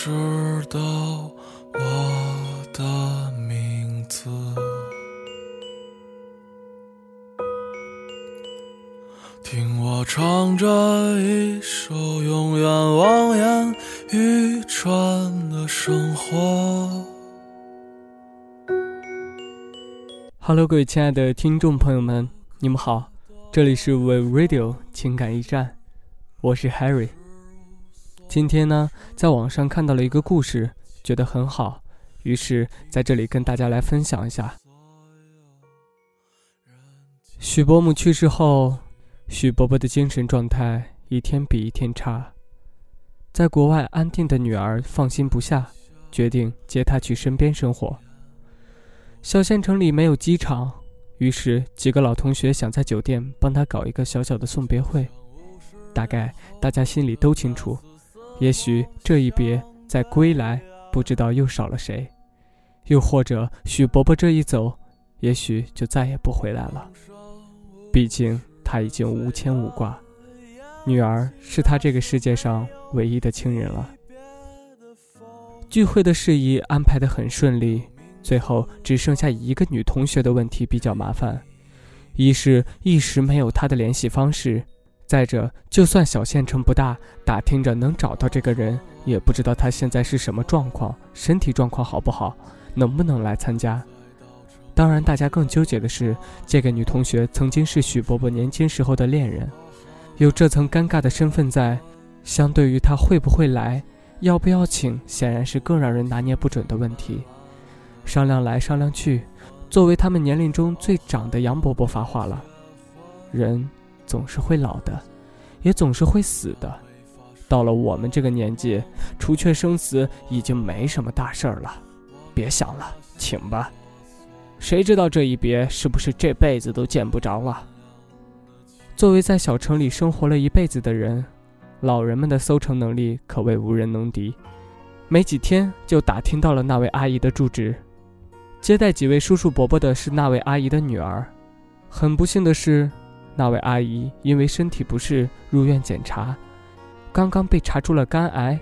知道我的名字。听我唱着一首永远望眼欲穿的生活。Hello，各位亲爱的听众朋友们，你们好，这里是 We Radio 情感驿站，我是 Harry。今天呢，在网上看到了一个故事，觉得很好，于是在这里跟大家来分享一下。许伯母去世后。许伯伯的精神状态一天比一天差，在国外安定的女儿放心不下，决定接他去身边生活。小县城里没有机场，于是几个老同学想在酒店帮他搞一个小小的送别会。大概大家心里都清楚，也许这一别再归来，不知道又少了谁；又或者许伯伯这一走，也许就再也不回来了。毕竟。他已经无牵无挂，女儿是他这个世界上唯一的亲人了。聚会的事宜安排得很顺利，最后只剩下一个女同学的问题比较麻烦：一是一时没有她的联系方式；再者，就算小县城不大，打听着能找到这个人，也不知道他现在是什么状况，身体状况好不好，能不能来参加。当然，大家更纠结的是，这个女同学曾经是许伯伯年轻时候的恋人，有这层尴尬的身份在，相对于他会不会来，要不要请，显然是更让人拿捏不准的问题。商量来商量去，作为他们年龄中最长的杨伯伯发话了：“人总是会老的，也总是会死的。到了我们这个年纪，除却生死，已经没什么大事儿了。别想了，请吧。”谁知道这一别是不是这辈子都见不着了？作为在小城里生活了一辈子的人，老人们的搜城能力可谓无人能敌。没几天就打听到了那位阿姨的住址。接待几位叔叔伯伯的是那位阿姨的女儿。很不幸的是，那位阿姨因为身体不适入院检查，刚刚被查出了肝癌。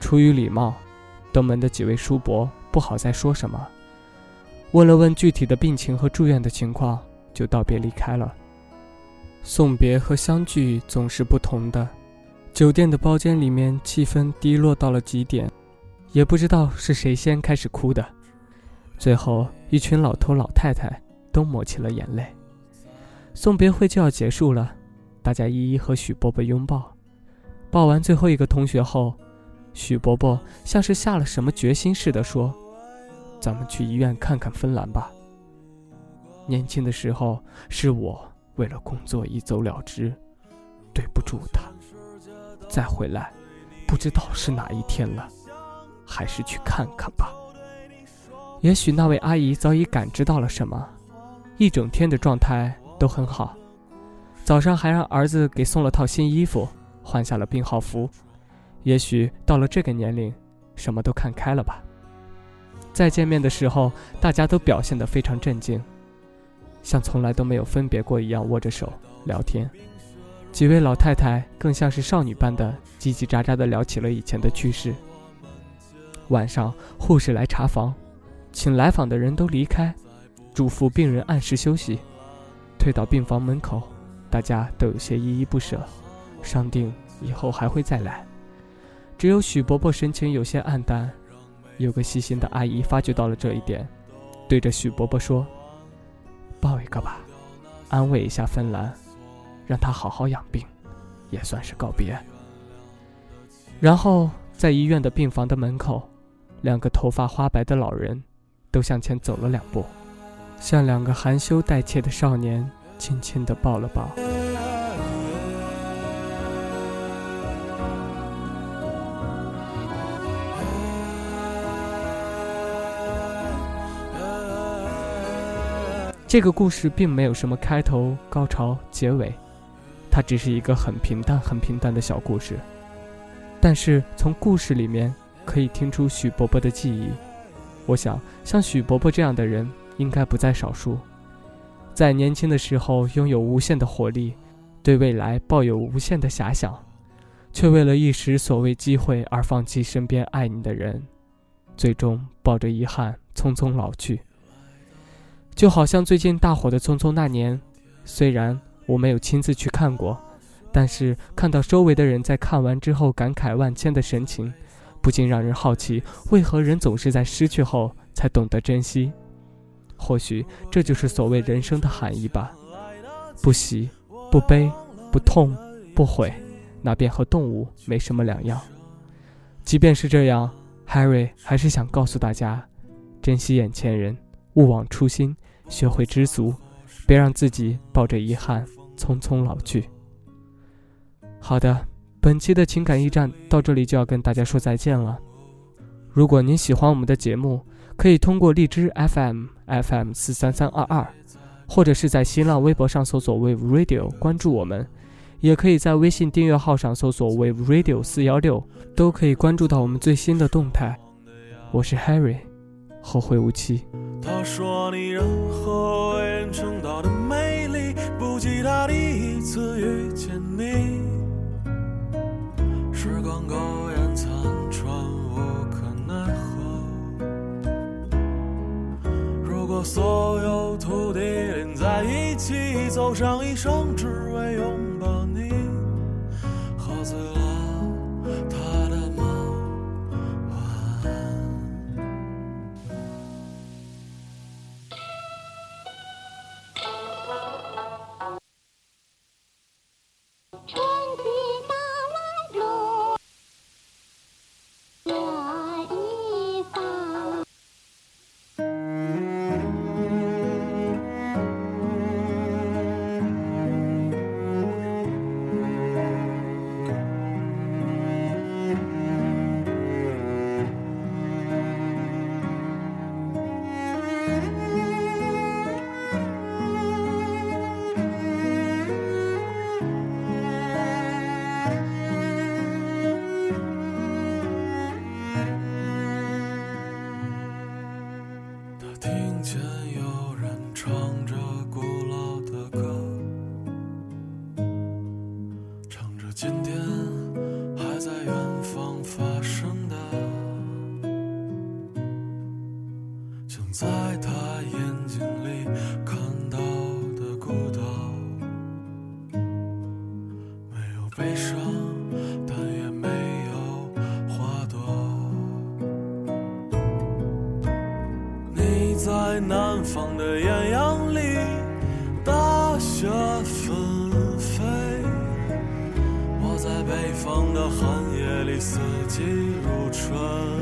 出于礼貌，登门的几位叔伯不好再说什么。问了问具体的病情和住院的情况，就道别离开了。送别和相聚总是不同的。酒店的包间里面气氛低落到了极点，也不知道是谁先开始哭的。最后，一群老头老太太都抹起了眼泪。送别会就要结束了，大家一一和许伯伯拥抱。抱完最后一个同学后，许伯伯像是下了什么决心似的说。咱们去医院看看芬兰吧。年轻的时候是我为了工作一走了之，对不住他。再回来，不知道是哪一天了，还是去看看吧。也许那位阿姨早已感知到了什么，一整天的状态都很好，早上还让儿子给送了套新衣服，换下了病号服。也许到了这个年龄，什么都看开了吧。再见面的时候，大家都表现得非常镇静，像从来都没有分别过一样握着手聊天。几位老太太更像是少女般的叽叽喳喳地聊起了以前的趣事。晚上，护士来查房，请来访的人都离开，嘱咐病人按时休息。退到病房门口，大家都有些依依不舍，商定以后还会再来。只有许伯伯神情有些黯淡。有个细心的阿姨发觉到了这一点，对着许伯伯说：“抱一个吧，安慰一下芬兰，让他好好养病，也算是告别。”然后在医院的病房的门口，两个头发花白的老人都向前走了两步，像两个含羞带怯的少年轻轻地抱了抱。这个故事并没有什么开头、高潮、结尾，它只是一个很平淡、很平淡的小故事。但是从故事里面可以听出许伯伯的记忆。我想，像许伯伯这样的人应该不在少数，在年轻的时候拥有无限的活力，对未来抱有无限的遐想，却为了一时所谓机会而放弃身边爱你的人，最终抱着遗憾匆匆老去。就好像最近大火的《匆匆那年》，虽然我没有亲自去看过，但是看到周围的人在看完之后感慨万千的神情，不禁让人好奇，为何人总是在失去后才懂得珍惜？或许这就是所谓人生的含义吧。不喜，不悲，不痛，不悔，那便和动物没什么两样。即便是这样，Harry 还是想告诉大家：珍惜眼前人，勿忘初心，学会知足，别让自己抱着遗憾匆匆老去。好的，本期的情感驿站到这里就要跟大家说再见了。如果您喜欢我们的节目，可以通过荔枝 FM FM 四三三二二，或者是在新浪微博上搜索 Wave Radio 关注我们，也可以在微信订阅号上搜索 Wave Radio 四幺六，都可以关注到我们最新的动态。我是 Harry，后会无期。他说你任何人称道的美丽，不及他第一次遇见你。时光苟所有土地连在一起，走上一生，只为拥抱你，喝醉了像在他眼睛里看到的孤岛，没有悲伤，但也没有花朵。你在南方的艳阳里，大雪纷飞；我在北方的寒夜里，四季如春。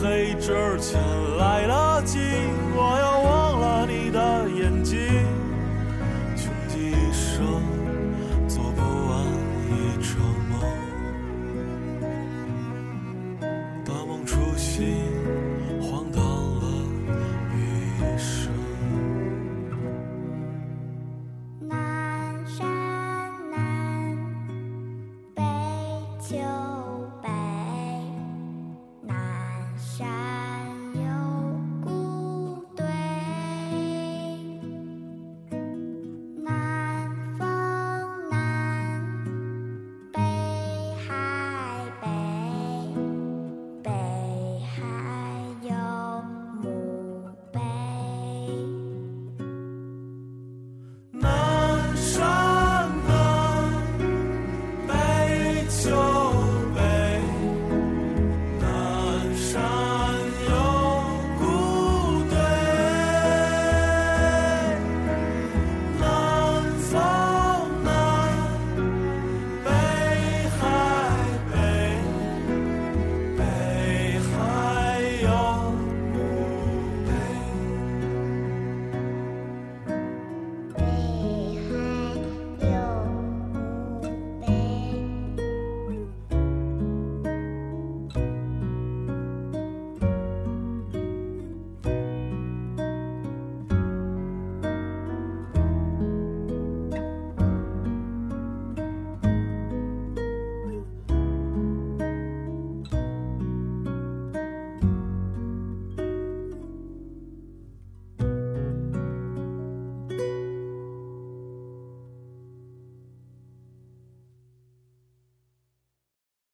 黑之前来得及，我要忘了你的眼睛，